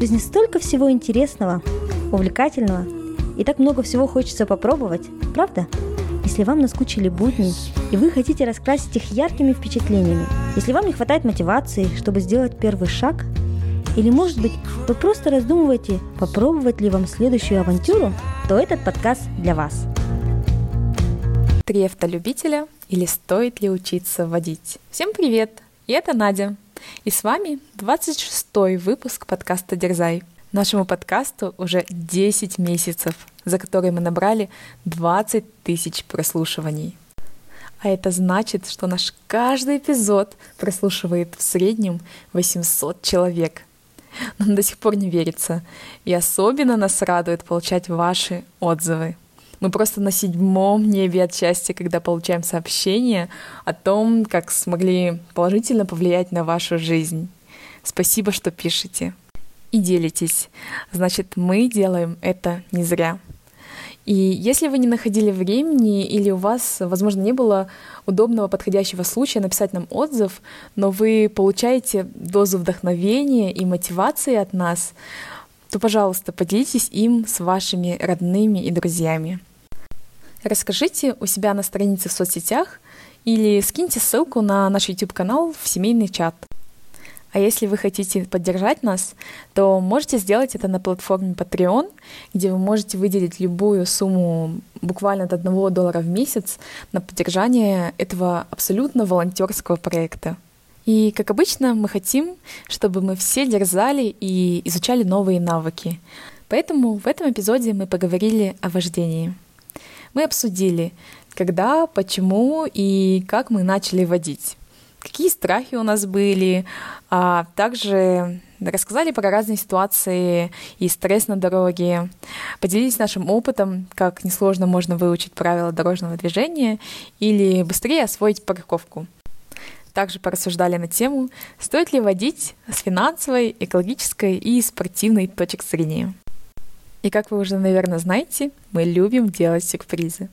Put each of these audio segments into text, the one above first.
В жизни столько всего интересного, увлекательного, и так много всего хочется попробовать, правда? Если вам наскучили будни, и вы хотите раскрасить их яркими впечатлениями, если вам не хватает мотивации, чтобы сделать первый шаг, или, может быть, вы просто раздумываете, попробовать ли вам следующую авантюру, то этот подкаст для вас. Три автолюбителя или стоит ли учиться водить? Всем привет! И это Надя. И с вами 26-й выпуск подкаста «Дерзай». Нашему подкасту уже 10 месяцев, за которые мы набрали 20 тысяч прослушиваний. А это значит, что наш каждый эпизод прослушивает в среднем 800 человек. Нам до сих пор не верится. И особенно нас радует получать ваши отзывы. Мы просто на седьмом небе от счастья, когда получаем сообщение о том, как смогли положительно повлиять на вашу жизнь. Спасибо, что пишете и делитесь. Значит, мы делаем это не зря. И если вы не находили времени или у вас, возможно, не было удобного подходящего случая написать нам отзыв, но вы получаете дозу вдохновения и мотивации от нас, то, пожалуйста, поделитесь им с вашими родными и друзьями. Расскажите у себя на странице в соцсетях или скиньте ссылку на наш YouTube-канал в семейный чат. А если вы хотите поддержать нас, то можете сделать это на платформе Patreon, где вы можете выделить любую сумму буквально от 1 доллара в месяц на поддержание этого абсолютно волонтерского проекта. И, как обычно, мы хотим, чтобы мы все дерзали и изучали новые навыки. Поэтому в этом эпизоде мы поговорили о вождении. Мы обсудили, когда, почему и как мы начали водить какие страхи у нас были, а также рассказали про разные ситуации и стресс на дороге, поделились нашим опытом, как несложно можно выучить правила дорожного движения или быстрее освоить парковку. Также порассуждали на тему, стоит ли водить с финансовой, экологической и спортивной точек зрения. И как вы уже, наверное, знаете, мы любим делать сюрпризы.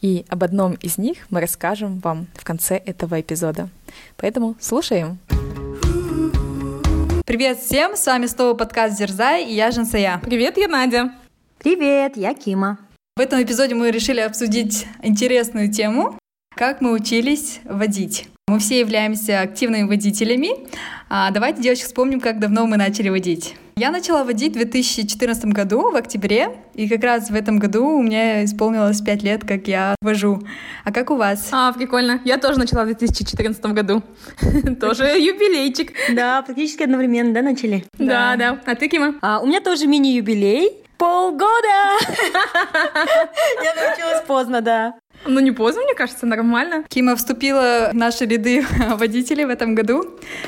И об одном из них мы расскажем вам в конце этого эпизода. Поэтому слушаем. Привет всем, с вами снова подкаст Дерзай и я Жансая. Привет, я Надя. Привет, я Кима. В этом эпизоде мы решили обсудить интересную тему, как мы учились водить. Мы все являемся активными водителями. А давайте, девочки, вспомним, как давно мы начали водить. Я начала водить в 2014 году, в октябре, и как раз в этом году у меня исполнилось 5 лет, как я вожу. А как у вас? А, прикольно. Я тоже начала в 2014 году. Тоже юбилейчик. Да, практически одновременно, да, начали? Да, да. А ты, Кима? А, у меня тоже мини-юбилей. Полгода! Я научилась поздно, да. Ну, не поздно, мне кажется, нормально. Кима вступила в наши ряды водителей в этом году,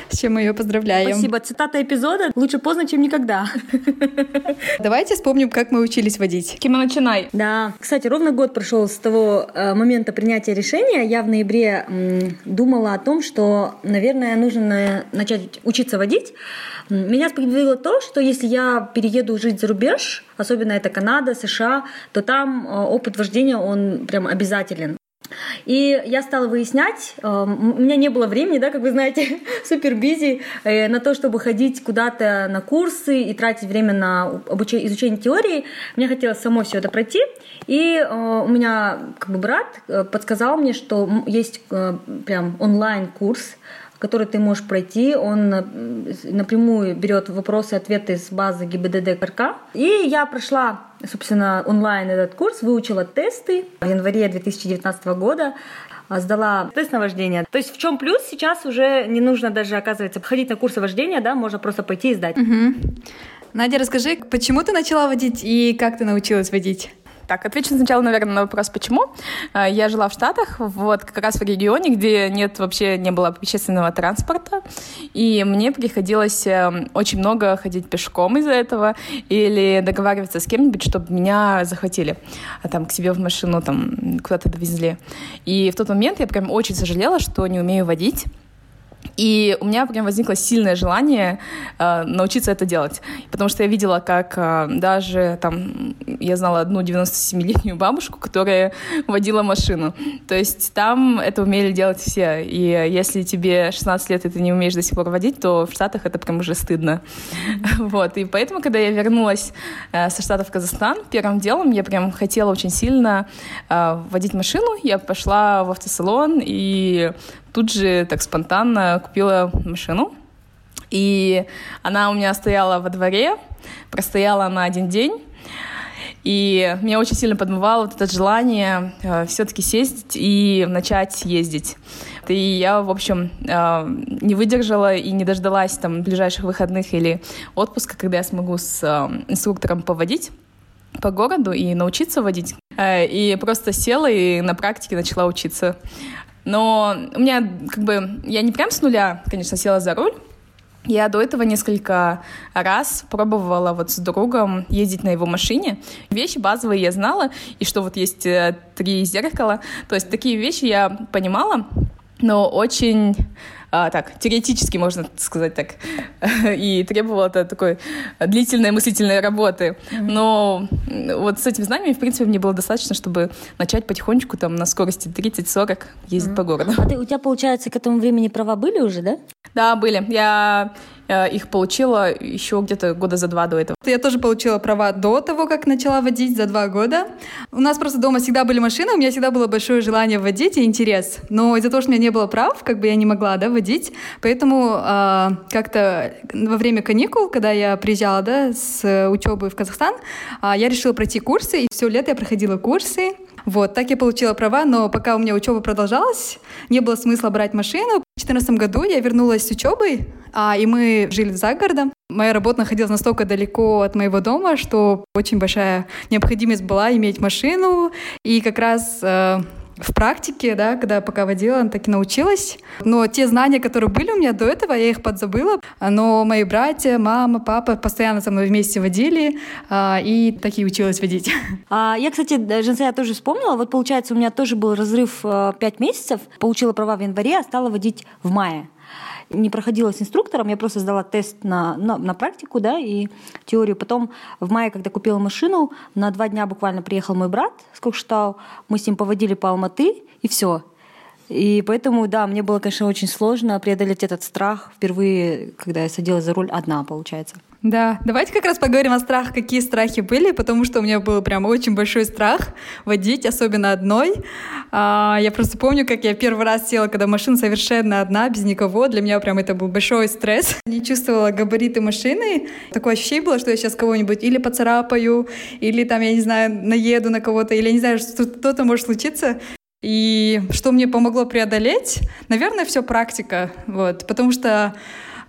с чем мы ее поздравляем. Спасибо. Цитата эпизода «Лучше поздно, чем никогда». Давайте вспомним, как мы учились водить. Кима, начинай. Да. Кстати, ровно год прошел с того э, момента принятия решения. Я в ноябре м, думала о том, что, наверное, нужно начать учиться водить. Меня сподвигло то, что если я перееду жить за рубеж, особенно это Канада, США, то там э, опыт вождения, он прям обязателен. И я стала выяснять, э, у меня не было времени, да, как вы знаете, супер бизи, э, на то, чтобы ходить куда-то на курсы и тратить время на обучение, изучение теории. Мне хотелось само все это пройти. И у меня как бы брат подсказал мне, что есть прям онлайн-курс который ты можешь пройти. Он напрямую берет вопросы и ответы из базы ГИБДД РК. И я прошла, собственно, онлайн этот курс, выучила тесты в январе 2019 года а, сдала тест на вождение. То есть в чем плюс сейчас уже не нужно даже, оказывается, ходить на курсы вождения, да, можно просто пойти и сдать. Угу. Надя, расскажи, почему ты начала водить и как ты научилась водить? Так, отвечу сначала, наверное, на вопрос, почему. А, я жила в Штатах, вот как раз в регионе, где нет вообще не было общественного транспорта, и мне приходилось эм, очень много ходить пешком из-за этого или договариваться с кем-нибудь, чтобы меня захватили а там к себе в машину, там куда-то довезли. И в тот момент я прям очень сожалела, что не умею водить. И у меня прям возникло сильное желание э, научиться это делать. Потому что я видела, как э, даже там, я знала одну 97-летнюю бабушку, которая водила машину. То есть там это умели делать все. И если тебе 16 лет, и ты не умеешь до сих пор водить, то в Штатах это прям уже стыдно. Вот. И поэтому, когда я вернулась э, со Штатов в Казахстан, первым делом я прям хотела очень сильно э, водить машину. Я пошла в автосалон и тут же так спонтанно купила машину. И она у меня стояла во дворе, простояла на один день. И меня очень сильно подмывало вот это желание э, все-таки сесть и начать ездить. И я, в общем, э, не выдержала и не дождалась там ближайших выходных или отпуска, когда я смогу с э, инструктором поводить по городу и научиться водить. Э, и просто села и на практике начала учиться. Но у меня как бы... Я не прям с нуля, конечно, села за руль. Я до этого несколько раз пробовала вот с другом ездить на его машине. Вещи базовые я знала, и что вот есть э, три зеркала. То есть такие вещи я понимала, но очень а, так, теоретически, можно сказать так, и требовало это такой длительной мыслительной работы. Но вот с этими знаниями, в принципе, мне было достаточно, чтобы начать потихонечку там на скорости 30-40 ездить по городу. А ты, у тебя, получается, к этому времени права были уже, да? Да, были. Я их получила еще где-то года за два до этого. Я тоже получила права до того, как начала водить, за два года. У нас просто дома всегда были машины, у меня всегда было большое желание водить и интерес. Но из-за того, что у меня не было прав, как бы я не могла да, водить, поэтому э, как-то во время каникул, когда я приезжала да, с учебы в Казахстан, э, я решила пройти курсы, и все лето я проходила курсы. Вот, так я получила права, но пока у меня учеба продолжалась, не было смысла брать машину. В 2014 году я вернулась с учебой, а, и мы жили за городом. Моя работа находилась настолько далеко от моего дома, что очень большая необходимость была иметь машину. И как раз э, в практике, да, когда я пока водила, так и научилась. Но те знания, которые были у меня до этого, я их подзабыла. Но мои братья, мама, папа постоянно со мной вместе водили, а, и так и училась водить. А, я, кстати, Женса, я тоже вспомнила. Вот, получается, у меня тоже был разрыв 5 э, месяцев. Получила права в январе, а стала водить в мае не проходила с инструктором, я просто сдала тест на, на, на практику, да, и теорию. Потом в мае, когда купила машину, на два дня буквально приехал мой брат с Кокштау, мы с ним поводили по Алматы, и все. И поэтому, да, мне было, конечно, очень сложно преодолеть этот страх впервые, когда я садилась за руль одна, получается. Да, давайте как раз поговорим о страхах, какие страхи были, потому что у меня был прям очень большой страх водить, особенно одной. А, я просто помню, как я первый раз села, когда машина совершенно одна, без никого. Для меня прям это был большой стресс. Не чувствовала габариты машины. Такое ощущение было, что я сейчас кого-нибудь или поцарапаю, или там, я не знаю, наеду на кого-то, или, я не знаю, что-то может случиться. И что мне помогло преодолеть? Наверное, все практика. Вот, потому что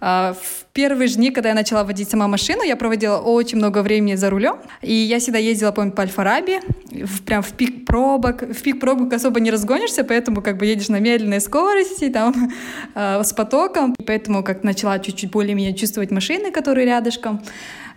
в первые же дни, когда я начала водить сама машину, я проводила очень много времени за рулем. И я всегда ездила, помню, по Альфараби, в, прям в пик пробок. В пик пробок особо не разгонишься, поэтому как бы едешь на медленной скорости, там, э, с потоком. И поэтому как начала чуть-чуть более-менее чувствовать машины, которые рядышком,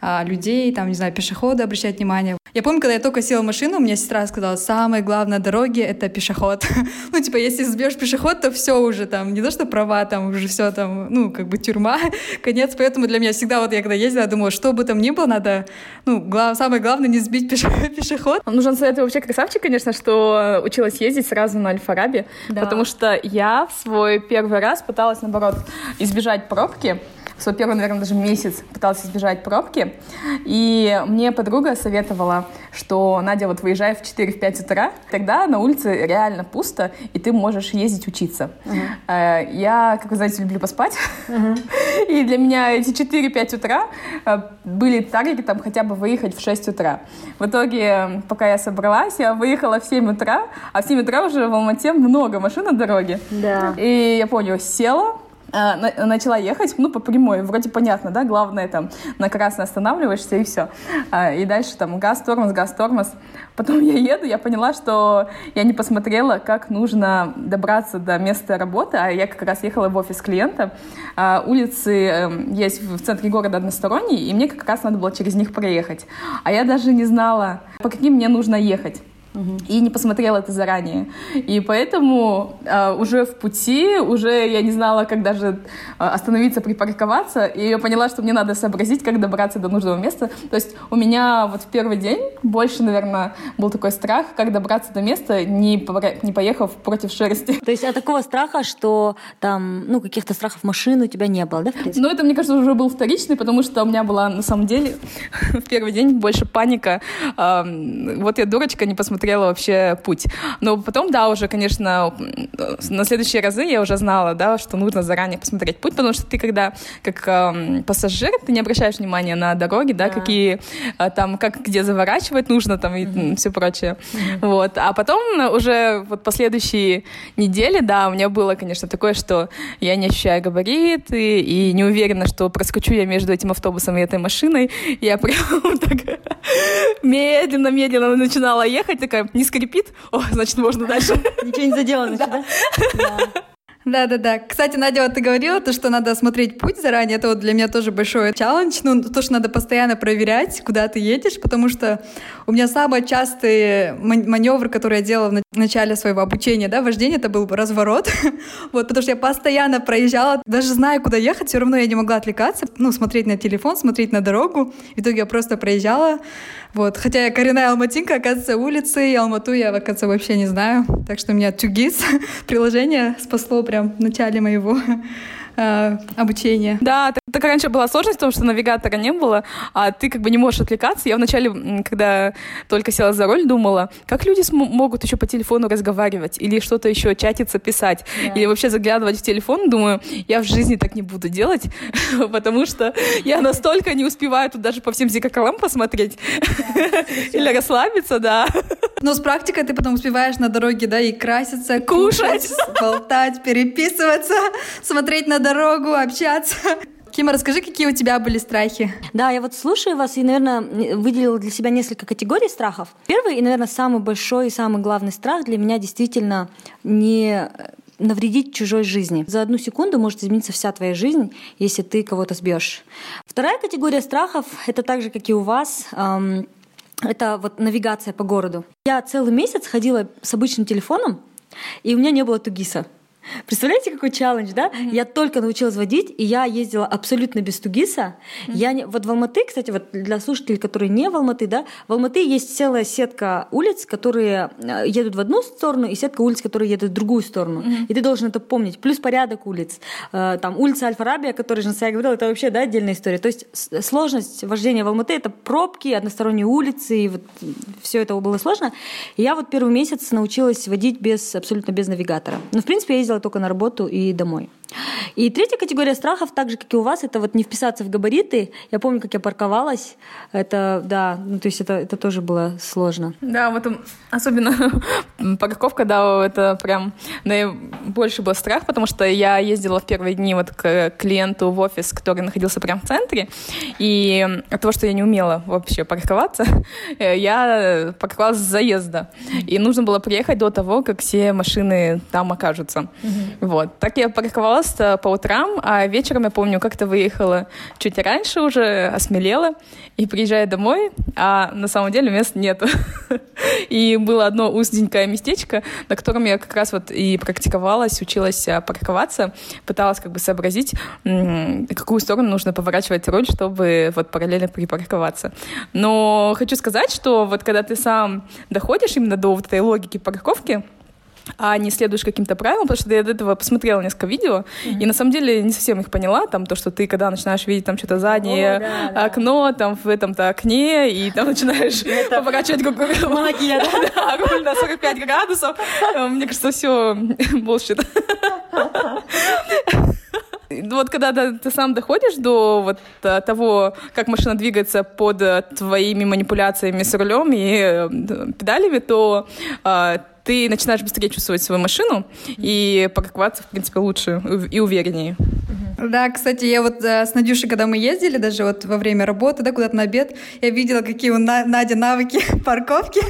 людей, там, не знаю, пешеходы обращать внимание. Я помню, когда я только села в машину, у меня сестра сказала, самое главное на дороге — это пешеход. ну, типа, если сбьешь пешеход, то все уже там, не то что права, там уже все там, ну, как бы тюрьма, конец. Поэтому для меня всегда, вот я когда ездила, я думала, что бы там ни было, надо, ну, глав, самое главное не сбить пеше, пешеход. Нужен совет вообще красавчик, конечно, что училась ездить сразу на Альфа-Рабе, да. потому что я в свой первый раз пыталась, наоборот, избежать пробки, свой первый, наверное, даже месяц пыталась избежать пробки. И мне подруга советовала, что, Надя, вот выезжай в 4-5 утра, тогда на улице реально пусто, и ты можешь ездить учиться. Uh-huh. Я, как вы знаете, люблю поспать. Uh-huh. И для меня эти 4-5 утра э, были таргеты там хотя бы выехать в 6 утра. В итоге, пока я собралась, я выехала в 7 утра, а в 7 утра уже в Алмате много машин на дороге. Да. И я поняла, села, начала ехать, ну, по прямой, вроде понятно, да, главное там на красный останавливаешься и все. А, и дальше там газ, тормоз, газ, тормоз. Потом я еду, я поняла, что я не посмотрела, как нужно добраться до места работы, а я как раз ехала в офис клиента. А, улицы эм, есть в центре города односторонние, и мне как раз надо было через них проехать. А я даже не знала, по каким мне нужно ехать. И не посмотрела это заранее. И поэтому э, уже в пути, уже я не знала, как даже э, остановиться, припарковаться, и я поняла, что мне надо сообразить, как добраться до нужного места. То есть у меня вот в первый день больше, наверное, был такой страх, как добраться до места, не, не поехав против шерсти. То есть от такого страха, что там, ну, каких-то страхов машины у тебя не было, да, в Ну, это, мне кажется, уже был вторичный, потому что у меня была, на самом деле, в первый день больше паника. Вот я дурочка, не посмотрела посмотрела вообще путь. Но потом, да, уже, конечно, на следующие разы я уже знала, да, что нужно заранее посмотреть путь, потому что ты, когда как э, пассажир, ты не обращаешь внимания на дороги, да, да. какие э, там, как где заворачивать нужно, там, и mm-hmm. все прочее. Mm-hmm. Вот. А потом уже вот последующие недели, да, у меня было, конечно, такое, что я не ощущаю габариты и не уверена, что проскочу я между этим автобусом и этой машиной. Я прям так медленно-медленно начинала ехать, такая такая не скрипит, о, значит, можно дальше. Ничего не заделано, да? Да-да-да. Кстати, Надя, вот ты говорила, то, что надо смотреть путь заранее. Это вот для меня тоже большой челлендж. Ну, то, что надо постоянно проверять, куда ты едешь, потому что у меня самый частый маневр, который я делала в начале своего обучения, да, вождения, это был разворот. вот, потому что я постоянно проезжала, даже зная, куда ехать, все равно я не могла отвлекаться, ну, смотреть на телефон, смотреть на дорогу. В итоге я просто проезжала. Вот. Хотя я коренная алматинка, оказывается, улицы и Алмату я, оказывается, вообще не знаю. Так что у меня Тюгис приложение спасло прям в начале моего э, обучения. Да, так, раньше была сложность в том, что навигатора не было, а ты как бы не можешь отвлекаться. Я вначале, когда только села за руль, думала, как люди могут еще по телефону разговаривать или что-то еще чатиться, писать, да. или вообще заглядывать в телефон. Думаю, я в жизни так не буду делать, потому что я настолько не успеваю тут даже по всем зикакалам посмотреть или расслабиться, да. Но с практикой ты потом успеваешь на дороге, да, и краситься, кушать, болтать, переписываться, смотреть на дорогу, общаться. Кима, расскажи, какие у тебя были страхи? Да, я вот слушаю вас и, наверное, выделила для себя несколько категорий страхов. Первый и, наверное, самый большой и самый главный страх для меня действительно не навредить чужой жизни. За одну секунду может измениться вся твоя жизнь, если ты кого-то сбьешь. Вторая категория страхов — это так же, как и у вас, эм, это вот навигация по городу. Я целый месяц ходила с обычным телефоном, и у меня не было тугиса. Представляете, какой челлендж, да? Mm-hmm. Я только научилась водить, и я ездила абсолютно без тугиса. Mm-hmm. Я не... Вот в Алматы, кстати, вот для слушателей, которые не в Алматы, да, в Алматы есть целая сетка улиц, которые э, едут в одну сторону, и сетка улиц, которые едут в другую сторону. Mm-hmm. И ты должен это помнить. Плюс порядок улиц. Э, там улица Аль-Фараби, о которой же я говорила, это вообще, да, отдельная история. То есть сложность вождения в Алматы — это пробки, односторонние улицы, и вот все это было сложно. И я вот первый месяц научилась водить без, абсолютно без навигатора. Но, в принципе, я ездила ездила только на работу и домой. И третья категория страхов, так же, как и у вас, это вот не вписаться в габариты. Я помню, как я парковалась. Это, да, ну, то есть это, это тоже было сложно. Да, вот особенно парковка, да, это прям наибольший был страх, потому что я ездила в первые дни вот к клиенту в офис, который находился прямо в центре, и от того, что я не умела вообще парковаться, я парковалась с заезда. И нужно было приехать до того, как все машины там окажутся. Угу. Вот. Так я парковалась просто по утрам, а вечером, я помню, как-то выехала чуть раньше уже, осмелела, и приезжаю домой, а на самом деле мест нет. И было одно узенькое местечко, на котором я как раз вот и практиковалась, училась а, парковаться, пыталась как бы сообразить, какую сторону нужно поворачивать руль, чтобы вот параллельно припарковаться. Но хочу сказать, что вот когда ты сам доходишь именно до вот этой логики парковки, а не следуешь каким-то правилам, потому что я до этого посмотрела несколько видео, mm-hmm. и на самом деле не совсем их поняла, там то, что ты когда начинаешь видеть там что-то заднее О, да, да. окно, там в этом-то окне, и там начинаешь поворачивать Магия, да? руль на 45 градусов, э, мне кажется, все bullshit. Вот когда ты сам доходишь до вот э, того, как машина двигается под э, твоими манипуляциями с рулем и педалями, то ты начинаешь быстрее чувствовать свою машину и парковаться, в принципе, лучше и увереннее. Да, кстати, я вот э, с Надюшей, когда мы ездили, даже вот во время работы, да, куда-то на обед, я видела, какие у На- Нади навыки парковки.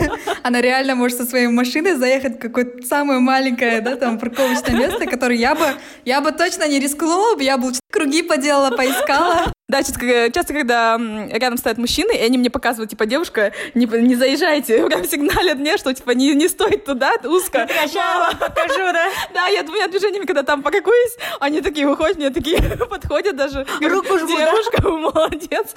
Она реально может со своей машиной заехать в какое-то самое маленькое, да, там, парковочное место, которое я бы, я бы точно не рискнула, я бы круги поделала, поискала. Да, часто, часто, когда рядом стоят мужчины, и они мне показывают, типа, девушка, не, не заезжайте, прям сигналят мне, что, типа, не, не стоит туда, узко. Сейчас покажу, да? Да, я двумя движениями, когда там паркуюсь, они такие выходят, мне такие подходят даже. Руку жму, Девушка, молодец.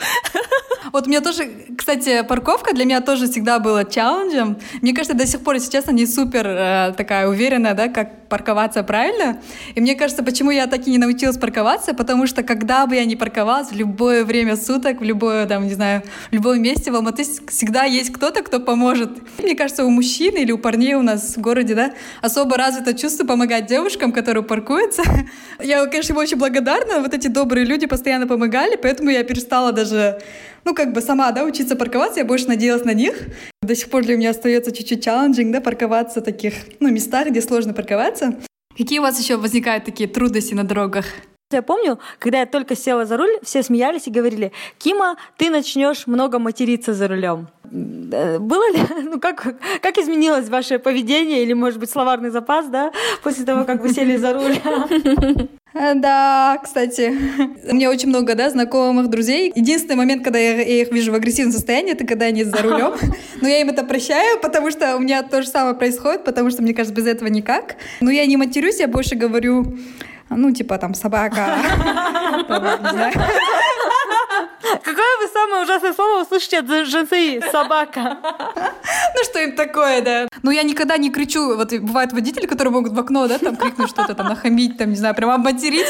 Вот у меня тоже, кстати, парковка для меня тоже всегда была челленджем. Мне кажется, до сих пор, если честно, не супер э, такая уверенная, да, как парковаться правильно. И мне кажется, почему я так и не научилась парковаться, потому что когда бы я не парковалась, любое время суток, в любое, там, не знаю, в любом месте в Алматы всегда есть кто-то, кто поможет. Мне кажется, у мужчин или у парней у нас в городе, да, особо развито чувство помогать девушкам, которые паркуются. Я, конечно, им очень благодарна. Вот эти добрые люди постоянно помогали, поэтому я перестала даже ну, как бы сама, да, учиться парковаться, я больше надеялась на них. До сих пор для меня остается чуть-чуть челленджинг, да, парковаться в таких, ну, местах, где сложно парковаться. Какие у вас еще возникают такие трудности на дорогах? Я помню, когда я только села за руль, все смеялись и говорили, Кима, ты начнешь много материться за рулем. Э, было ли, ну как, как изменилось ваше поведение или, может быть, словарный запас, да, после того, как вы сели за руль? Э, да, кстати, у меня очень много, да, знакомых друзей. Единственный момент, когда я, я их вижу в агрессивном состоянии, это когда они за рулем. Но я им это прощаю, потому что у меня то же самое происходит, потому что, мне кажется, без этого никак. Но я не матерюсь, я больше говорю, ну, типа там собака. Какое вы самое ужасное слово услышите от жены? Собака. Ну, что им такое, да. Ну, я никогда не кричу. Вот бывают водители, которые могут в окно, да, там крикнуть что-то, там, нахамить, там, не знаю, прям обматерить.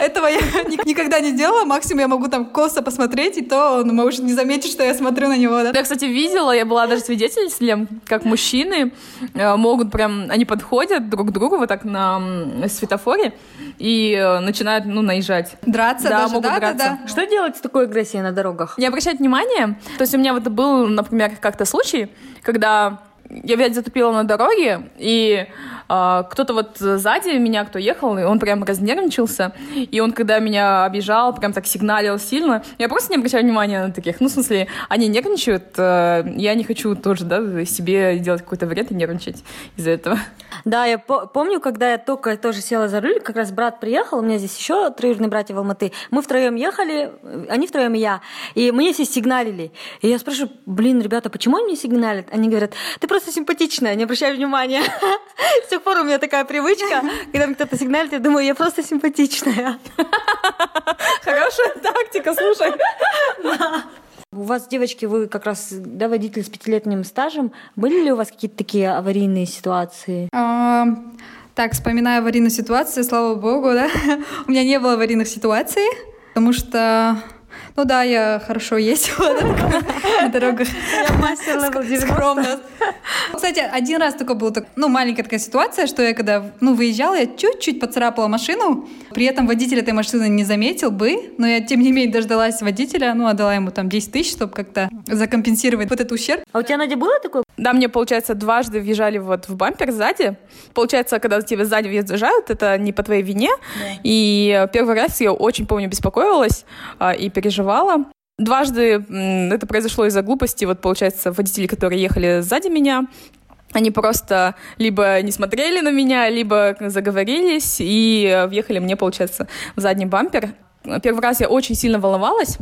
Этого я никогда не делала. Максимум я могу там косо посмотреть, и то он может не заметить, что я смотрю на него, да. Я, кстати, видела, я была даже свидетелем, как мужчины э, могут прям, они подходят друг к другу вот так на светофоре и э, начинают, ну, наезжать. Драться да, даже, могут да, драться. да, да. Что делать с такой агрессией на дорогах? Не обращать внимания. То есть у меня вот был, например, как-то случай, когда я опять затупила на дороге, и кто-то вот сзади меня, кто ехал, и он прям разнервничался, и он, когда меня обижал, прям так сигналил сильно, я просто не обращаю внимания на таких. Ну, в смысле, они нервничают, э, я не хочу тоже, да, себе делать какой-то вред и нервничать из-за этого. Да, я по- помню, когда я только тоже села за руль, как раз брат приехал, у меня здесь еще троюродные братья в Алматы. Мы втроем ехали, они втроем и я, и мне все сигналили. И я спрашиваю, блин, ребята, почему они мне сигналят? Они говорят, ты просто симпатичная, не обращай внимания. С тех пор у меня такая привычка, когда мне кто-то сигналит, я думаю, я просто симпатичная. Хорошая тактика, слушай. У вас, девочки, вы как раз да, водитель с пятилетним стажем. Были ли у вас какие-то такие аварийные ситуации? А, так, вспоминая аварийную ситуацию, слава богу, да, у меня не было аварийных ситуаций, потому что ну да, я хорошо ездила на дорогах. Я мастер level 90. Скромно. Кстати, один раз такой был, ну, маленькая такая ситуация, что я когда, ну, выезжала, я чуть-чуть поцарапала машину, при этом водитель этой машины не заметил бы, но я, тем не менее, дождалась водителя, ну, отдала ему там 10 тысяч, чтобы как-то закомпенсировать вот этот ущерб. А у тебя, Надя, было такое? Да, мне, получается, дважды въезжали вот в бампер сзади. Получается, когда тебе сзади въезжают, это не по твоей вине. Да. И первый раз я очень, помню, беспокоилась а, и переживала. Дважды это произошло из-за глупости. Вот, получается, водители, которые ехали сзади меня, они просто либо не смотрели на меня, либо заговорились и въехали мне, получается, в задний бампер. Первый раз я очень сильно волновалась,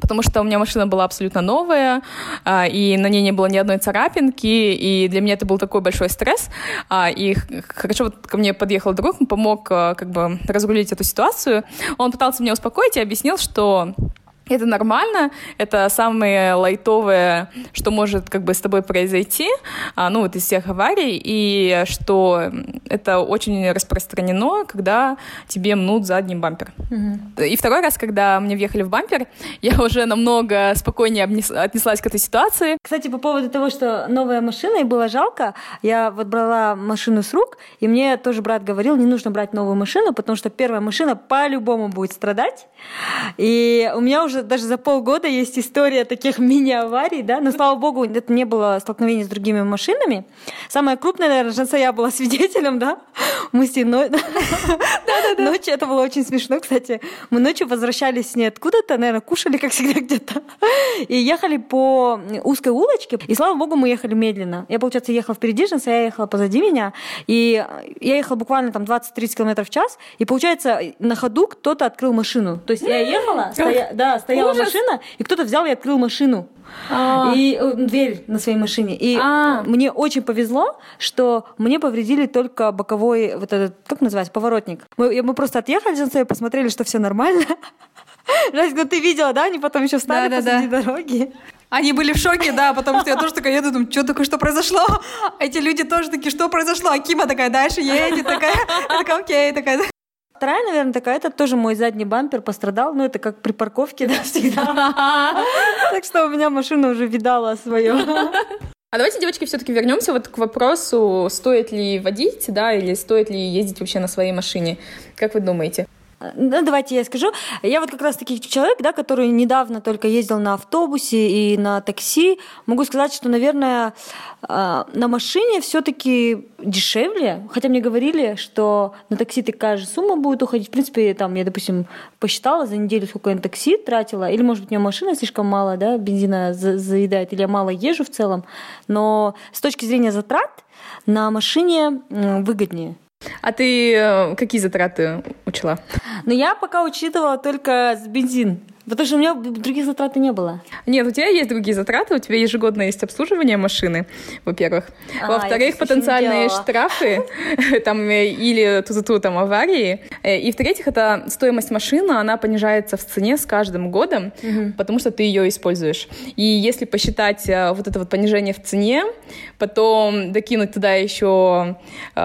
потому что у меня машина была абсолютно новая, а, и на ней не было ни одной царапинки, и для меня это был такой большой стресс. А, и хорошо вот ко мне подъехал друг, помог а, как бы разрулить эту ситуацию. Он пытался меня успокоить и объяснил, что это нормально, это самое лайтовое, что может как бы с тобой произойти, а, ну вот из всех аварий, и что это очень распространено, когда тебе мнут задний бампер. Угу. И второй раз, когда мне въехали в бампер, я уже намного спокойнее отнеслась к этой ситуации. Кстати, по поводу того, что новая машина, и было жалко, я вот брала машину с рук, и мне тоже брат говорил, не нужно брать новую машину, потому что первая машина по-любому будет страдать, и у меня уже уже даже за полгода есть история таких мини-аварий, да, но, слава богу, это не было столкновений с другими машинами. Самая крупная, наверное, шанса я была свидетелем, да, мы с ней ночью, это было очень смешно, кстати, мы ночью возвращались с ней откуда-то, наверное, кушали, как всегда, где-то, и ехали по узкой улочке, и, слава богу, мы ехали медленно. Я, получается, ехала впереди Женса, я ехала позади меня, и я ехала буквально там 20-30 км в час, и, получается, на ходу кто-то открыл машину. То есть я ехала, стоя... да, стояла Ужас. машина, и кто-то взял и открыл машину. А. И э, дверь на своей машине. И а. мне очень повезло, что мне повредили только боковой, вот этот, как называется, поворотник. Мы, мы просто отъехали, и посмотрели, что все нормально. Жесть, ну ты видела, да? Они потом еще встали да, посреди да, да. дороги. Они были в шоке, да, потому что я тоже такая еду, думаю, что такое, что произошло? Эти люди тоже такие, что произошло? А Кима такая дальше едет, такая, такая, окей, такая. Вторая, наверное, такая, это тоже мой задний бампер пострадал, но это как при парковке, да, всегда. Так что у меня машина уже видала свое. А давайте, девочки, все-таки вернемся вот к вопросу, стоит ли водить, да, или стоит ли ездить вообще на своей машине. Как вы думаете? Ну, давайте я скажу. Я вот как раз таки человек, да, который недавно только ездил на автобусе и на такси. Могу сказать, что, наверное, а, на машине все-таки дешевле. Хотя мне говорили, что на такси такая же сумма будет уходить. В принципе, там, я, допустим, посчитала за неделю, сколько я на такси тратила. Или, может быть, у меня машина слишком мало, да, бензина заедает, или я мало езжу в целом. Но с точки зрения затрат на машине выгоднее. А ты э, какие затраты учла? Ну, я пока учитывала только бензин. Потому что у меня других затрат не было. Нет, у тебя есть другие затраты, у тебя ежегодно есть обслуживание машины, во-первых. А, Во-вторых, потенциальные штрафы там, э, или тузату там аварии. Э, и в-третьих, это стоимость машины, она понижается в цене с каждым годом, угу. потому что ты ее используешь. И если посчитать э, вот это вот понижение в цене, потом докинуть туда еще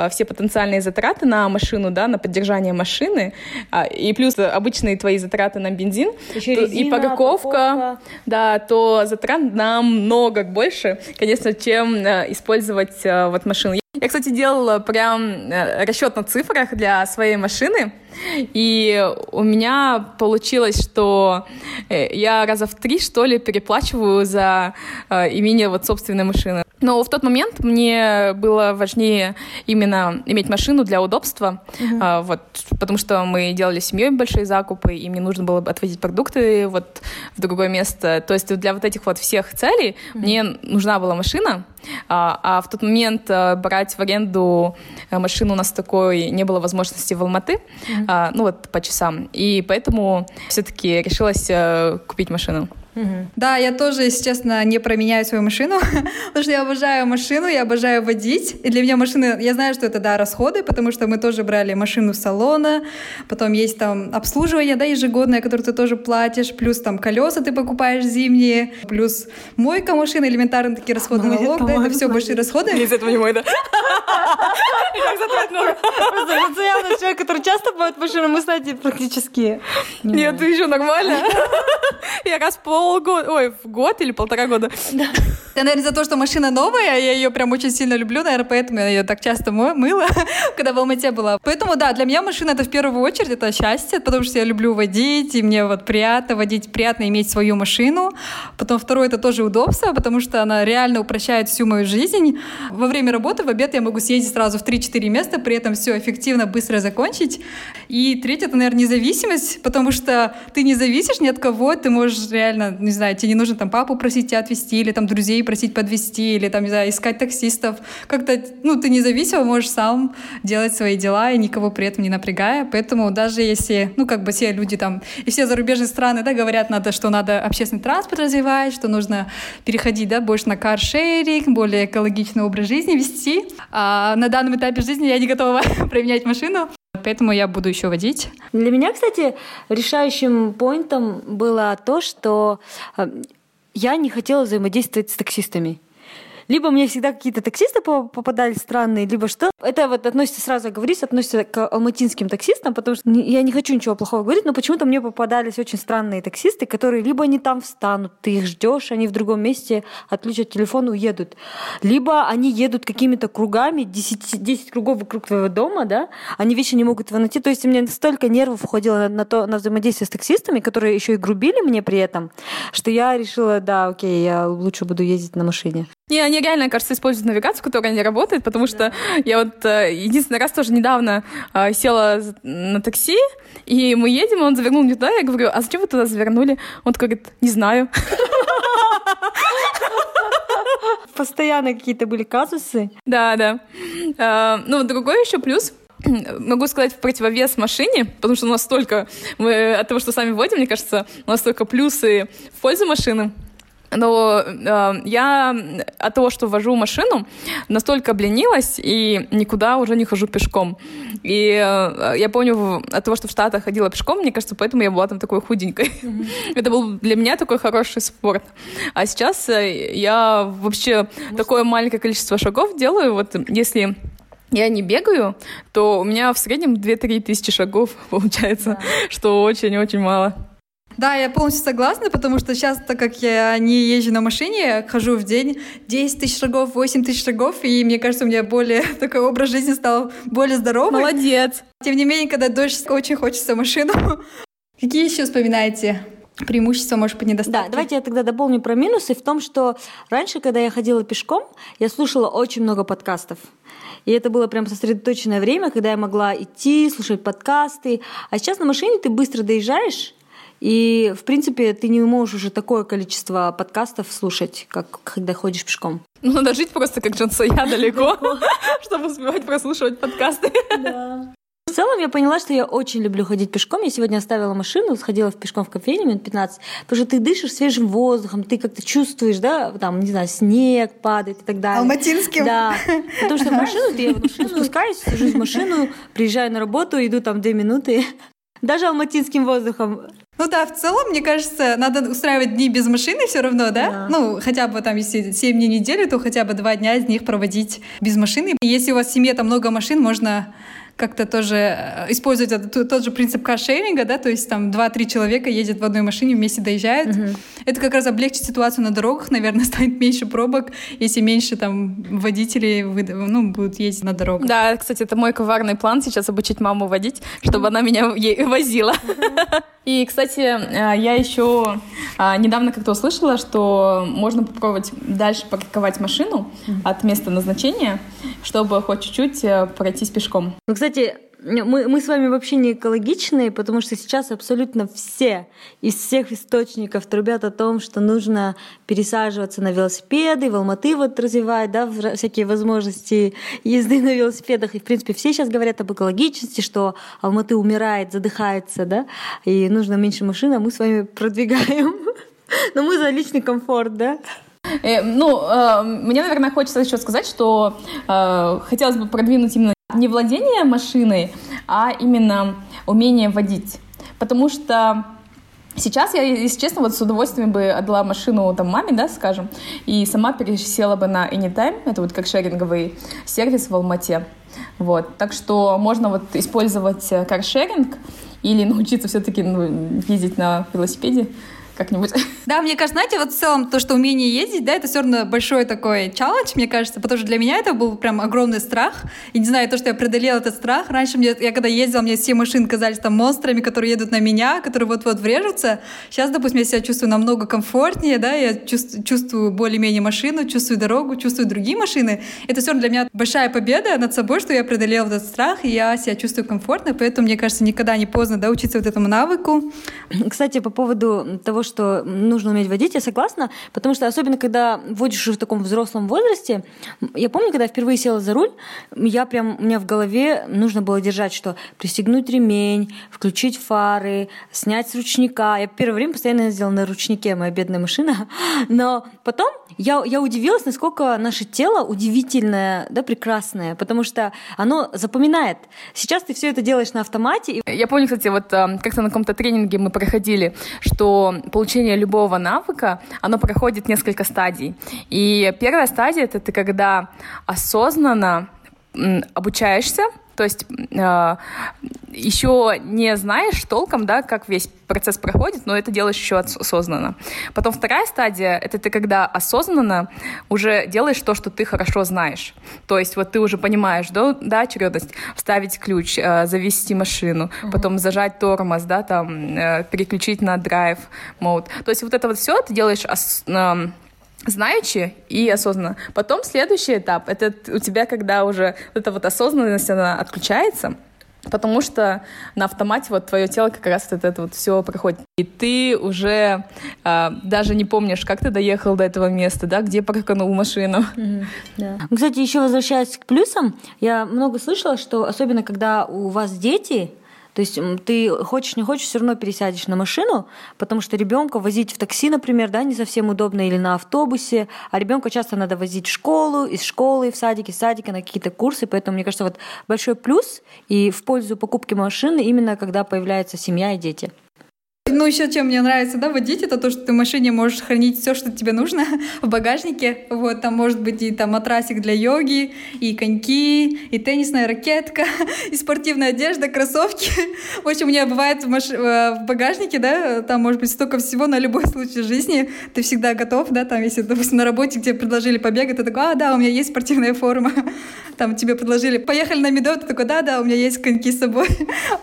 все потенциальные затраты на машину, да, на поддержание машины, а, и плюс обычные твои затраты на бензин, еще еще резина, и парковка, парковка, да, то затрат намного больше, конечно, чем э, использовать э, вот машину. Я, кстати, делала прям э, расчет на цифрах для своей машины, и у меня получилось, что я раза в три, что ли, переплачиваю за имение вот собственной машины. Но в тот момент мне было важнее именно иметь машину для удобства, uh-huh. а, вот, потому что мы делали семьей большие закупы, и мне нужно было отвозить продукты вот в другое место. То есть для вот этих вот всех целей uh-huh. мне нужна была машина, а, а в тот момент а, брать в аренду э, машину у нас такой не было возможности в Алматы, uh-huh. а, ну вот по часам. И поэтому все-таки решилась а, купить машину. Угу. Да, я тоже, если честно, не променяю свою машину, потому что я обожаю машину, я обожаю водить. И для меня машины, я знаю, что это, да, расходы, потому что мы тоже брали машину с салона, потом есть там обслуживание, да, ежегодное, которое ты тоже платишь, плюс там колеса ты покупаешь зимние, плюс мойка машины, элементарно такие расходы Мой, налог, да, это все большие расходы. Из этого не мой, да? Просто явно человек, который часто моет машину, мы, кстати, практически... Нет, ты еще нормально. Я раз пол полгода, ой, в год или полтора года. Да. Это, наверное, за то, что машина новая, я ее прям очень сильно люблю, наверное, поэтому я ее так часто мыла, когда в Алмате была. Поэтому, да, для меня машина это в первую очередь, это счастье, потому что я люблю водить, и мне вот приятно водить, приятно иметь свою машину. Потом второе, это тоже удобство, потому что она реально упрощает всю мою жизнь. Во время работы, в обед я могу съездить сразу в 3-4 места, при этом все эффективно, быстро закончить. И третье, это, наверное, независимость, потому что ты не зависишь ни от кого, ты можешь реально не знаю, тебе не нужно там папу просить тебя отвезти, или там друзей просить подвезти, или там, не знаю, искать таксистов. Как-то, ну, ты независимо можешь сам делать свои дела и никого при этом не напрягая. Поэтому даже если, ну, как бы все люди там, и все зарубежные страны, да, говорят, надо, что надо общественный транспорт развивать, что нужно переходить, да, больше на каршеринг, более экологичный образ жизни вести. А на данном этапе жизни я не готова применять машину, поэтому я буду еще водить. Для меня, кстати, решающим поинтом было то, что э, я не хотела взаимодействовать с таксистами. Либо мне всегда какие-то таксисты попадали странные, либо что. Это вот относится сразу говорить, относится к алматинским таксистам, потому что я не хочу ничего плохого говорить, но почему-то мне попадались очень странные таксисты, которые либо они там встанут, ты их ждешь, они в другом месте отключат телефон уедут. Либо они едут какими-то кругами, 10, 10 кругов вокруг твоего дома, да, они вечно не могут найти. То есть у меня столько нервов уходило на, на, то, на взаимодействие с таксистами, которые еще и грубили мне при этом, что я решила, да, окей, я лучше буду ездить на машине. Не, они реально, кажется, используют навигацию, которая не работает, потому да. что я вот э, единственный раз тоже недавно э, села на такси, и мы едем, он завернул не туда, я говорю, а зачем вы туда завернули? Он такой говорит, не знаю. Постоянно какие-то были казусы. Да, да. Э, ну, другой еще плюс могу сказать в противовес машине, потому что у нас столько, мы от того, что сами водим, мне кажется, у нас столько плюсы в пользу машины. Но э, я от того, что вожу машину, настолько обленилась и никуда уже не хожу пешком. И э, я помню от того, что в Штатах ходила пешком, мне кажется, поэтому я была там такой худенькой. Mm-hmm. Это был для меня такой хороший спорт. А сейчас э, я вообще Может... такое маленькое количество шагов делаю. Вот если я не бегаю, то у меня в среднем 2-3 тысячи шагов получается, да. что очень-очень мало. Да, я полностью согласна, потому что сейчас, так как я не езжу на машине, хожу в день 10 тысяч шагов, 8 тысяч шагов, и мне кажется, у меня более такой образ жизни стал более здоровый. Молодец! Тем не менее, когда дождь, очень хочется машину. Какие еще вспоминаете преимущества, может быть, недостатки. Да, давайте я тогда дополню про минусы в том, что раньше, когда я ходила пешком, я слушала очень много подкастов. И это было прям сосредоточенное время, когда я могла идти, слушать подкасты. А сейчас на машине ты быстро доезжаешь, и, в принципе, ты не можешь уже такое количество подкастов слушать, как когда ходишь пешком. Ну, надо жить просто как Джон Соя далеко, чтобы успевать прослушивать подкасты. В целом я поняла, что я очень люблю ходить пешком. Я сегодня оставила машину, сходила в пешком в кофейню минут 15, потому что ты дышишь свежим воздухом, ты как-то чувствуешь, да, там, не знаю, снег падает и так далее. Алматинским. Да. Потому что в машину, я в машину спускаюсь, сажусь в машину, приезжаю на работу, иду там две минуты. Даже алматинским воздухом. Ну да, в целом, мне кажется, надо устраивать дни без машины все равно, да? да? Ну, хотя бы там, если 7 дней недели, то хотя бы 2 дня из них проводить без машины. Если у вас в семье там много машин, можно как-то тоже э, использовать этот, тот же принцип каршеринга, да, то есть там 2-3 человека ездят в одной машине, вместе доезжают. Угу. Это как раз облегчит ситуацию на дорогах, наверное, станет меньше пробок, если меньше там водителей ну, будут ездить на дорогах. Да, кстати, это мой коварный план сейчас обучить маму водить, чтобы она меня возила. И, кстати, э, я еще а, недавно как-то услышала, что можно попробовать дальше парковать машину от места назначения, чтобы хоть чуть-чуть э, пройтись пешком. Ну, кстати, мы, мы с вами вообще не экологичные, потому что сейчас абсолютно все из всех источников трубят о том, что нужно пересаживаться на велосипеды, в Алматы вот развивать, да, всякие возможности езды на велосипедах. И, в принципе, все сейчас говорят об экологичности, что Алматы умирает, задыхается, да, и нужно меньше машин, а мы с вами продвигаем. Но мы за личный комфорт, да? Э, ну, э, мне, наверное, хочется еще сказать, что э, хотелось бы продвинуть именно не владение машиной, а именно умение водить. Потому что Сейчас я, если честно, вот с удовольствием бы отдала машину там маме, да, скажем, и сама пересела бы на Anytime, это вот как шеринговый сервис в Алмате. Вот. Так что можно вот использовать каршеринг или научиться все-таки ну, ездить на велосипеде как-нибудь. Да, мне кажется, знаете, вот в целом то, что умение ездить, да, это все равно большой такой челлендж, мне кажется, потому что для меня это был прям огромный страх. И не знаю, то, что я преодолела этот страх. Раньше мне, я когда ездила, мне все машины казались там монстрами, которые едут на меня, которые вот-вот врежутся. Сейчас, допустим, я себя чувствую намного комфортнее, да, я чувствую, чувствую более-менее машину, чувствую дорогу, чувствую другие машины. Это все равно для меня большая победа над собой, что я преодолела этот страх, и я себя чувствую комфортно, поэтому, мне кажется, никогда не поздно, да, учиться вот этому навыку. Кстати, по поводу того, что нужно уметь водить, я согласна, потому что особенно когда водишь в таком взрослом возрасте, я помню, когда я впервые села за руль, я прям, у меня в голове нужно было держать, что пристегнуть ремень, включить фары, снять с ручника. Я первое время постоянно ездила на ручнике, моя бедная машина, но потом я, я удивилась, насколько наше тело удивительное, да, прекрасное, потому что оно запоминает. Сейчас ты все это делаешь на автомате. Я помню, кстати, вот э, как-то на каком-то тренинге мы проходили, что получение любого навыка, оно проходит несколько стадий. И первая стадия — это ты когда осознанно обучаешься, то есть э, еще не знаешь толком, да, как весь процесс проходит, но это делаешь еще осознанно. Потом вторая стадия — это ты когда осознанно уже делаешь то, что ты хорошо знаешь. То есть вот ты уже понимаешь, да, да очередность, вставить ключ, э, завести машину, uh-huh. потом зажать тормоз, да, там, э, переключить на драйв мод. То есть вот это вот все ты делаешь ос- э, знаючи и осознанно. Потом следующий этап — это у тебя, когда уже эта вот осознанность, она отключается, потому что на автомате вот твое тело как раз вот это вот все проходит. И ты уже э, даже не помнишь, как ты доехал до этого места, да, где парканул машину. Mm-hmm, да. Кстати, еще возвращаясь к плюсам, я много слышала, что особенно когда у вас дети, то есть ты хочешь, не хочешь, все равно пересядешь на машину, потому что ребенка возить в такси, например, да, не совсем удобно, или на автобусе, а ребенка часто надо возить в школу, из школы в садик, из садика на какие-то курсы, поэтому мне кажется, вот большой плюс и в пользу покупки машины именно когда появляется семья и дети. Ну, еще чем мне нравится, да, водить, это то, что ты в машине можешь хранить все, что тебе нужно в багажнике. Вот, там может быть и там матрасик для йоги, и коньки, и теннисная ракетка, и спортивная одежда, кроссовки. В общем, у меня бывает в, маш... Э, в багажнике, да, там может быть столько всего на любой случай жизни. Ты всегда готов, да, там, если, допустим, на работе, где предложили побегать, ты такой, а, да, у меня есть спортивная форма. Там тебе предложили, поехали на медот, ты такой, да, да, у меня есть коньки с собой.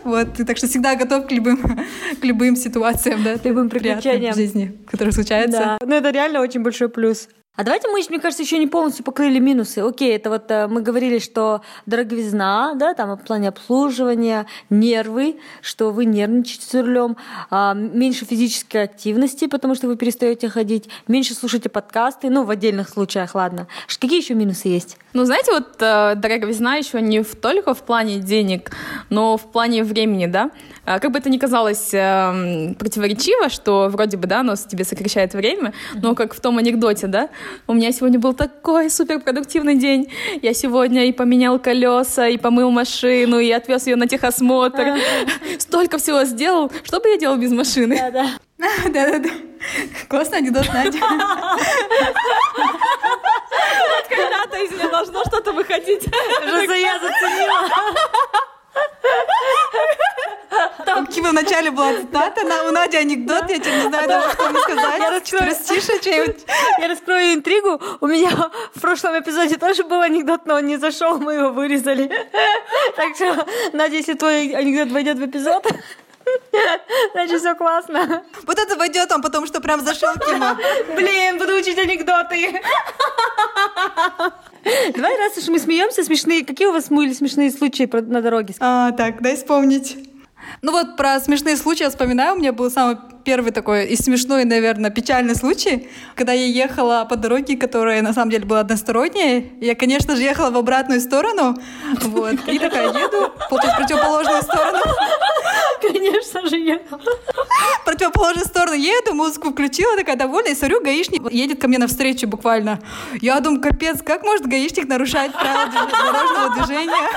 Вот, так что всегда готов к любым, к любым ситуациям ситуациям, да, любым приключениям в жизни, которые случаются. Да, ну это реально очень большой плюс. А давайте мы, мне кажется, еще не полностью покрыли минусы. Окей, это вот э, мы говорили, что дороговизна, да, там в плане обслуживания, нервы, что вы нервничаете с рулем, а, меньше физической активности, потому что вы перестаете ходить, меньше слушаете подкасты, ну, в отдельных случаях, ладно. Какие еще минусы есть? Ну, знаете, вот э, дороговизна еще не только в плане денег, но в плане времени, да. А, как бы это ни казалось э, противоречиво, что вроде бы, да, оно тебе сокращает время, но как в том анекдоте, да, у меня сегодня был такой суперпродуктивный день. Я сегодня и поменял колеса, и помыл машину, и отвез ее на техосмотр. Столько всего сделал. Что бы я делал без машины? Да-да. Да-да-да. Классный анекдот, Надя. Когда-то из меня должно что-то выходить. Уже я заценила. Там Кива вначале была цитата, на, у Нади анекдот, я тебе не знаю даже, что мне сказать. Я раскрою, тише Я раскрою интригу. У меня в прошлом эпизоде тоже был анекдот, но он не зашел, мы его вырезали. Так что, Надя, если твой анекдот войдет в эпизод, Значит, все классно. Вот это войдет он, потому что прям зашел Кима. Блин, буду учить анекдоты. Давай, раз уж мы смеемся, смешные. Какие у вас были смешные случаи на дороге? А, так, дай вспомнить. Ну вот про смешные случаи я вспоминаю. У меня был самый первый такой и смешной, наверное, печальный случай, когда я ехала по дороге, которая на самом деле была односторонняя. Я, конечно же, ехала в обратную сторону. Вот. И такая еду, в противоположную сторону. Конечно же. В противоположную сторону еду, музыку включила, такая довольная, и смотрю, гаишник едет ко мне навстречу буквально. Я думаю, капец, как может гаишник нарушать правила дорожного движения?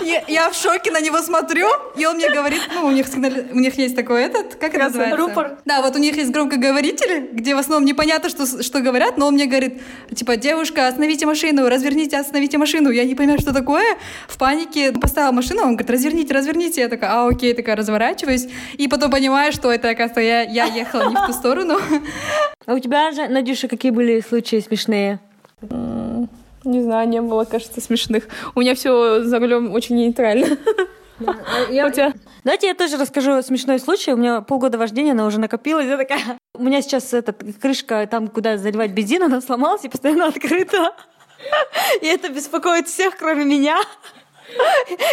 Я, я в шоке на него смотрю, и он мне говорит, ну, у них, у них есть такой этот, как это называется? Рупор. Да, вот у них есть громкоговорители, где в основном непонятно, что, что говорят, но он мне говорит, типа, девушка, остановите машину, разверните, остановите машину. Я не понимаю, что такое. В панике поставила машину, он говорит, разверните, разверните. Я такая, а, окей, такая разворачиваюсь. И потом понимаю, что это, оказывается, я, я ехала не в ту сторону. А у тебя, Надюша, какие были случаи смешные? Не знаю, не было, кажется, смешных. У меня все за рулем очень нейтрально. Да, я, у тебя? Давайте я тоже расскажу смешной случай. У меня полгода вождения, она уже накопилась. Я такая... У меня сейчас эта крышка, там, куда заливать бензин, она сломалась и постоянно открыта. И это беспокоит всех, кроме меня.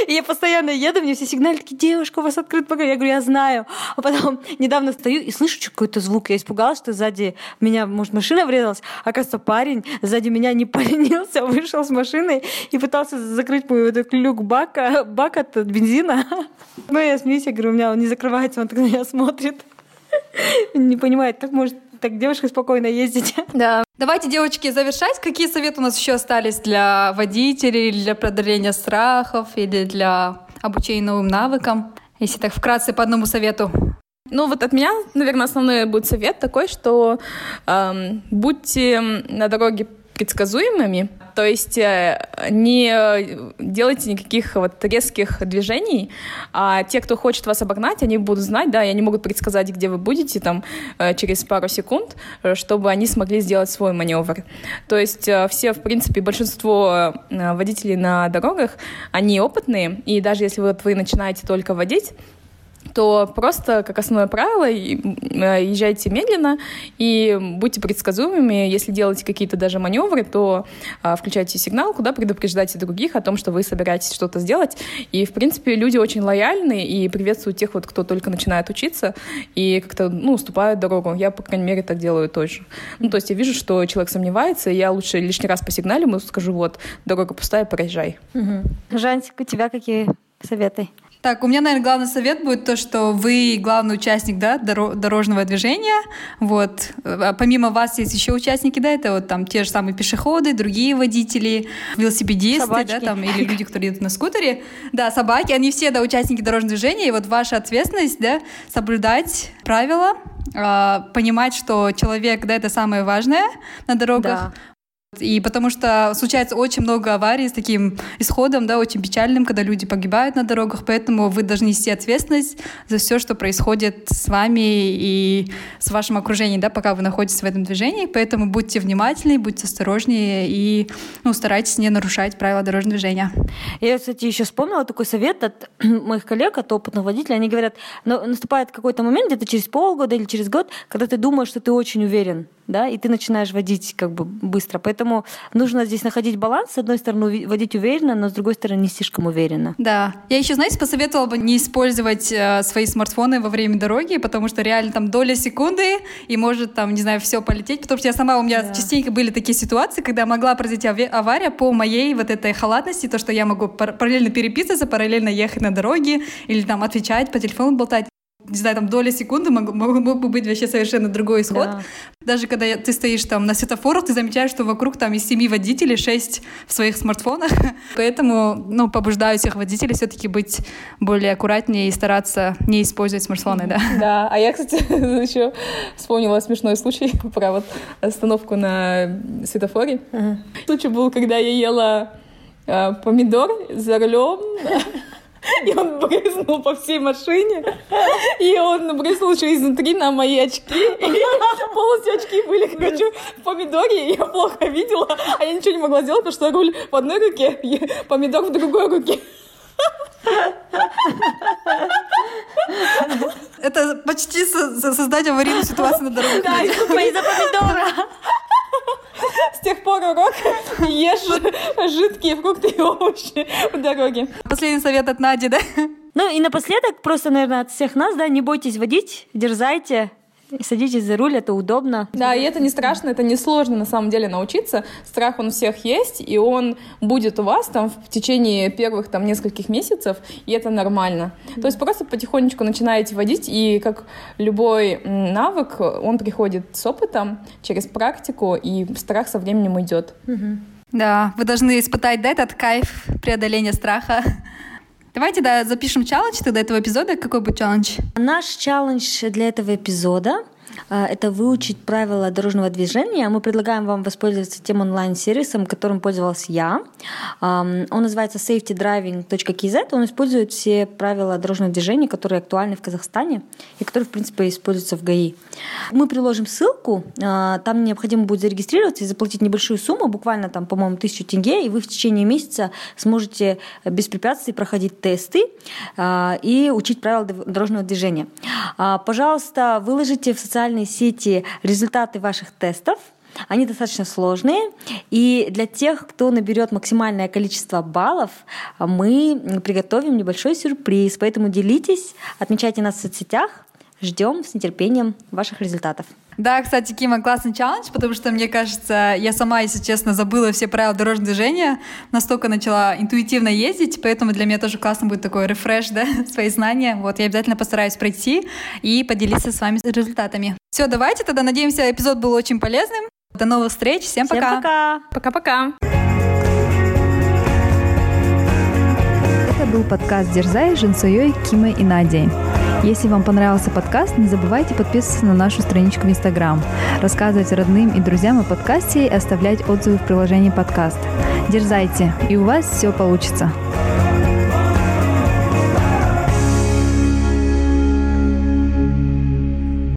Я постоянно еду, мне все сигнали такие, девушка, у вас открыт багажник. Я говорю, я знаю. А потом недавно стою и слышу какой-то звук. Я испугалась, что сзади меня, может, машина врезалась. Оказывается, парень сзади меня не поленился, вышел с машины и пытался закрыть мой этот люк бака, бак от бензина. Ну, я смеюсь, я говорю, у меня он не закрывается, он так на меня смотрит. Не понимает, как может так девушка спокойно ездить. Да. Давайте, девочки, завершать. Какие советы у нас еще остались для водителей, для преодоления страхов или для обучения новым навыкам? Если так вкратце по одному совету. Ну вот от меня, наверное, основной будет совет такой, что эм, будьте на дороге предсказуемыми, то есть э, не делайте никаких вот резких движений, а те, кто хочет вас обогнать, они будут знать, да, и они могут предсказать, где вы будете там э, через пару секунд, э, чтобы они смогли сделать свой маневр. То есть все, в принципе, большинство водителей на дорогах, они опытные, и даже если вот вы начинаете только водить, то просто, как основное правило, э, езжайте медленно и будьте предсказуемыми. Если делаете какие-то даже маневры, то а, включайте сигнал, куда предупреждайте других о том, что вы собираетесь что-то сделать. И, в принципе, люди очень лояльны и приветствуют тех, вот, кто только начинает учиться и как-то, ну, уступают дорогу. Я, по крайней мере, так делаю тоже. Ну, то есть я вижу, что человек сомневается, я лучше лишний раз по сигналю ему скажу, вот, дорога пустая, проезжай. Угу. Жансик, у тебя какие советы? Так, у меня, наверное, главный совет будет то, что вы главный участник да, дорожного движения. Вот. А помимо вас есть еще участники, да, это вот там те же самые пешеходы, другие водители, велосипедисты, собачки. да, там, или люди, которые едут на скутере. Да, собаки, они все, да, участники дорожного движения. И вот ваша ответственность, да, соблюдать правила, а, понимать, что человек, да, это самое важное на дорогах. Да. И потому что случается очень много аварий с таким исходом, да, очень печальным, когда люди погибают на дорогах, поэтому вы должны нести ответственность за все, что происходит с вами и с вашим окружением, да, пока вы находитесь в этом движении, поэтому будьте внимательны, будьте осторожнее и ну, старайтесь не нарушать правила дорожного движения. Я, кстати, еще вспомнила такой совет от моих коллег, от опытных водителей. Они говорят, наступает какой-то момент, где-то через полгода или через год, когда ты думаешь, что ты очень уверен, да, и ты начинаешь водить как бы быстро. Поэтому нужно здесь находить баланс. С одной стороны, водить уверенно, но с другой стороны, не слишком уверенно. Да. Я еще, знаете, посоветовала бы не использовать э, свои смартфоны во время дороги, потому что реально там доля секунды, и может там, не знаю, все полететь. Потому что я сама, у меня да. частенько были такие ситуации, когда могла произойти авария по моей вот этой халатности, то, что я могу параллельно переписываться, параллельно ехать на дороге или там отвечать по телефону болтать не знаю, там доля секунды мог, мог, мог бы быть вообще совершенно другой исход. Да. Даже когда ты стоишь там на светофорах, ты замечаешь, что вокруг там из семи водителей шесть в своих смартфонах. Поэтому, ну, побуждаю всех водителей все-таки быть более аккуратнее и стараться не использовать смартфоны, да. Да, а я, кстати, еще вспомнила смешной случай про вот остановку на светофоре. Случай был, когда я ела э, помидор за рулем и он брызнул по всей машине. И он брызнул еще изнутри на мои очки. И полностью очки были, короче, в помидоре. И я плохо видела. А я ничего не могла сделать, потому что руль в одной руке, и помидор в другой руке. Это почти создать аварийную ситуацию на дороге. Да, из-за помидора. С тех пор урок ешь жидкие фрукты и овощи в дороге. Последний совет от Нади, да? Ну и напоследок, просто, наверное, от всех нас, да, не бойтесь водить, дерзайте, Садитесь за руль, это удобно. Да, и это не страшно, это не сложно на самом деле научиться. Страх он у всех есть, и он будет у вас там в течение первых там нескольких месяцев, и это нормально. Mm-hmm. То есть просто потихонечку начинаете водить, и как любой навык, он приходит с опытом, через практику, и страх со временем идет. Mm-hmm. Да, вы должны испытать да, этот кайф преодоления страха. Давайте да, запишем челлендж тогда этого эпизода. Какой будет челлендж? Наш челлендж для этого эпизода это выучить правила дорожного движения. Мы предлагаем вам воспользоваться тем онлайн-сервисом, которым пользовалась я. Он называется safetydriving.kz. Он использует все правила дорожного движения, которые актуальны в Казахстане и которые, в принципе, используются в ГАИ. Мы приложим ссылку. А, там необходимо будет зарегистрироваться и заплатить небольшую сумму, буквально там, по-моему, тысячу тенге, и вы в течение месяца сможете без препятствий проходить тесты а, и учить правила дорожного движения. Пожалуйста, выложите в социальные социальные сети результаты ваших тестов. Они достаточно сложные. И для тех, кто наберет максимальное количество баллов, мы приготовим небольшой сюрприз. Поэтому делитесь, отмечайте нас в соцсетях. Ждем с нетерпением ваших результатов. Да, кстати, Кима, классный челлендж, потому что, мне кажется, я сама, если честно, забыла все правила дорожного движения, настолько начала интуитивно ездить, поэтому для меня тоже классно будет такой рефреш, да, свои знания. Вот, я обязательно постараюсь пройти и поделиться с вами результатами. Все, давайте тогда, надеемся, эпизод был очень полезным. До новых встреч, всем пока! Всем пока! Пока-пока! Это был подкаст «Дерзай» с Женсуей, Кимой и Надей. Если вам понравился подкаст, не забывайте подписываться на нашу страничку в Инстаграм, рассказывать родным и друзьям о подкасте и оставлять отзывы в приложении подкаст. Дерзайте, и у вас все получится.